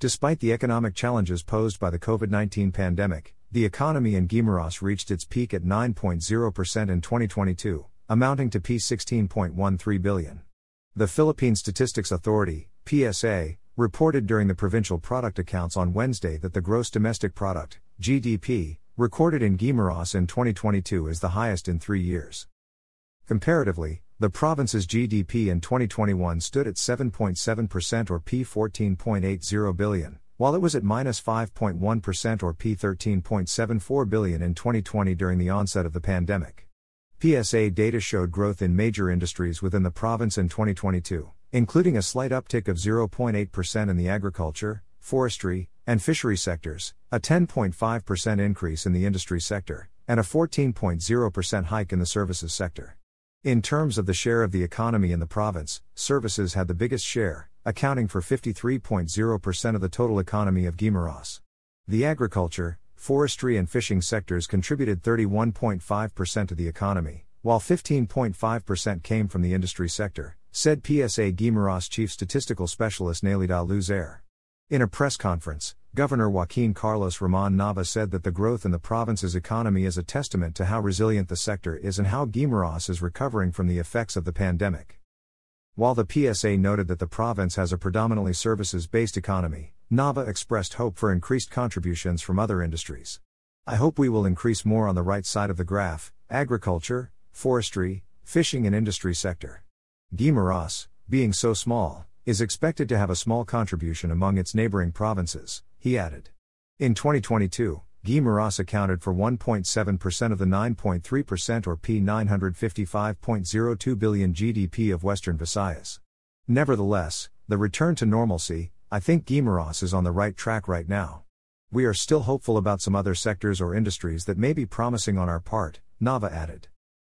Despite the economic challenges posed by the COVID 19 pandemic, the economy in Guimaras reached its peak at 9.0% in 2022, amounting to P16.13 billion. The Philippine Statistics Authority, PSA, reported during the provincial product accounts on Wednesday that the gross domestic product, GDP, recorded in Guimaras in 2022 is the highest in three years. Comparatively, the province's GDP in 2021 stood at 7.7% or P14.80 billion, while it was at minus 5.1 or P13.74 billion in 2020 during the onset of the pandemic. PSA data showed growth in major industries within the province in 2022, including a slight uptick of 0.8% in the agriculture, forestry, and fishery sectors, a 10.5% increase in the industry sector, and a 14.0% hike in the services sector. In terms of the share of the economy in the province, services had the biggest share, accounting for 53.0% of the total economy of Guimaras. The agriculture, forestry, and fishing sectors contributed 31.5% to the economy, while 15.5% came from the industry sector, said PSA Guimaras chief statistical specialist Nelida Luzer. In a press conference, Governor Joaquin Carlos Rahman Nava said that the growth in the province's economy is a testament to how resilient the sector is and how Guimaras is recovering from the effects of the pandemic. While the PSA noted that the province has a predominantly services based economy, Nava expressed hope for increased contributions from other industries. I hope we will increase more on the right side of the graph agriculture, forestry, fishing, and industry sector. Guimaras, being so small, is expected to have a small contribution among its neighboring provinces, he added. In 2022, Guimaras accounted for 1.7% of the 9.3% or P955.02 billion GDP of Western Visayas. Nevertheless, the return to normalcy, I think Guimaras is on the right track right now. We are still hopeful about some other sectors or industries that may be promising on our part, Nava added.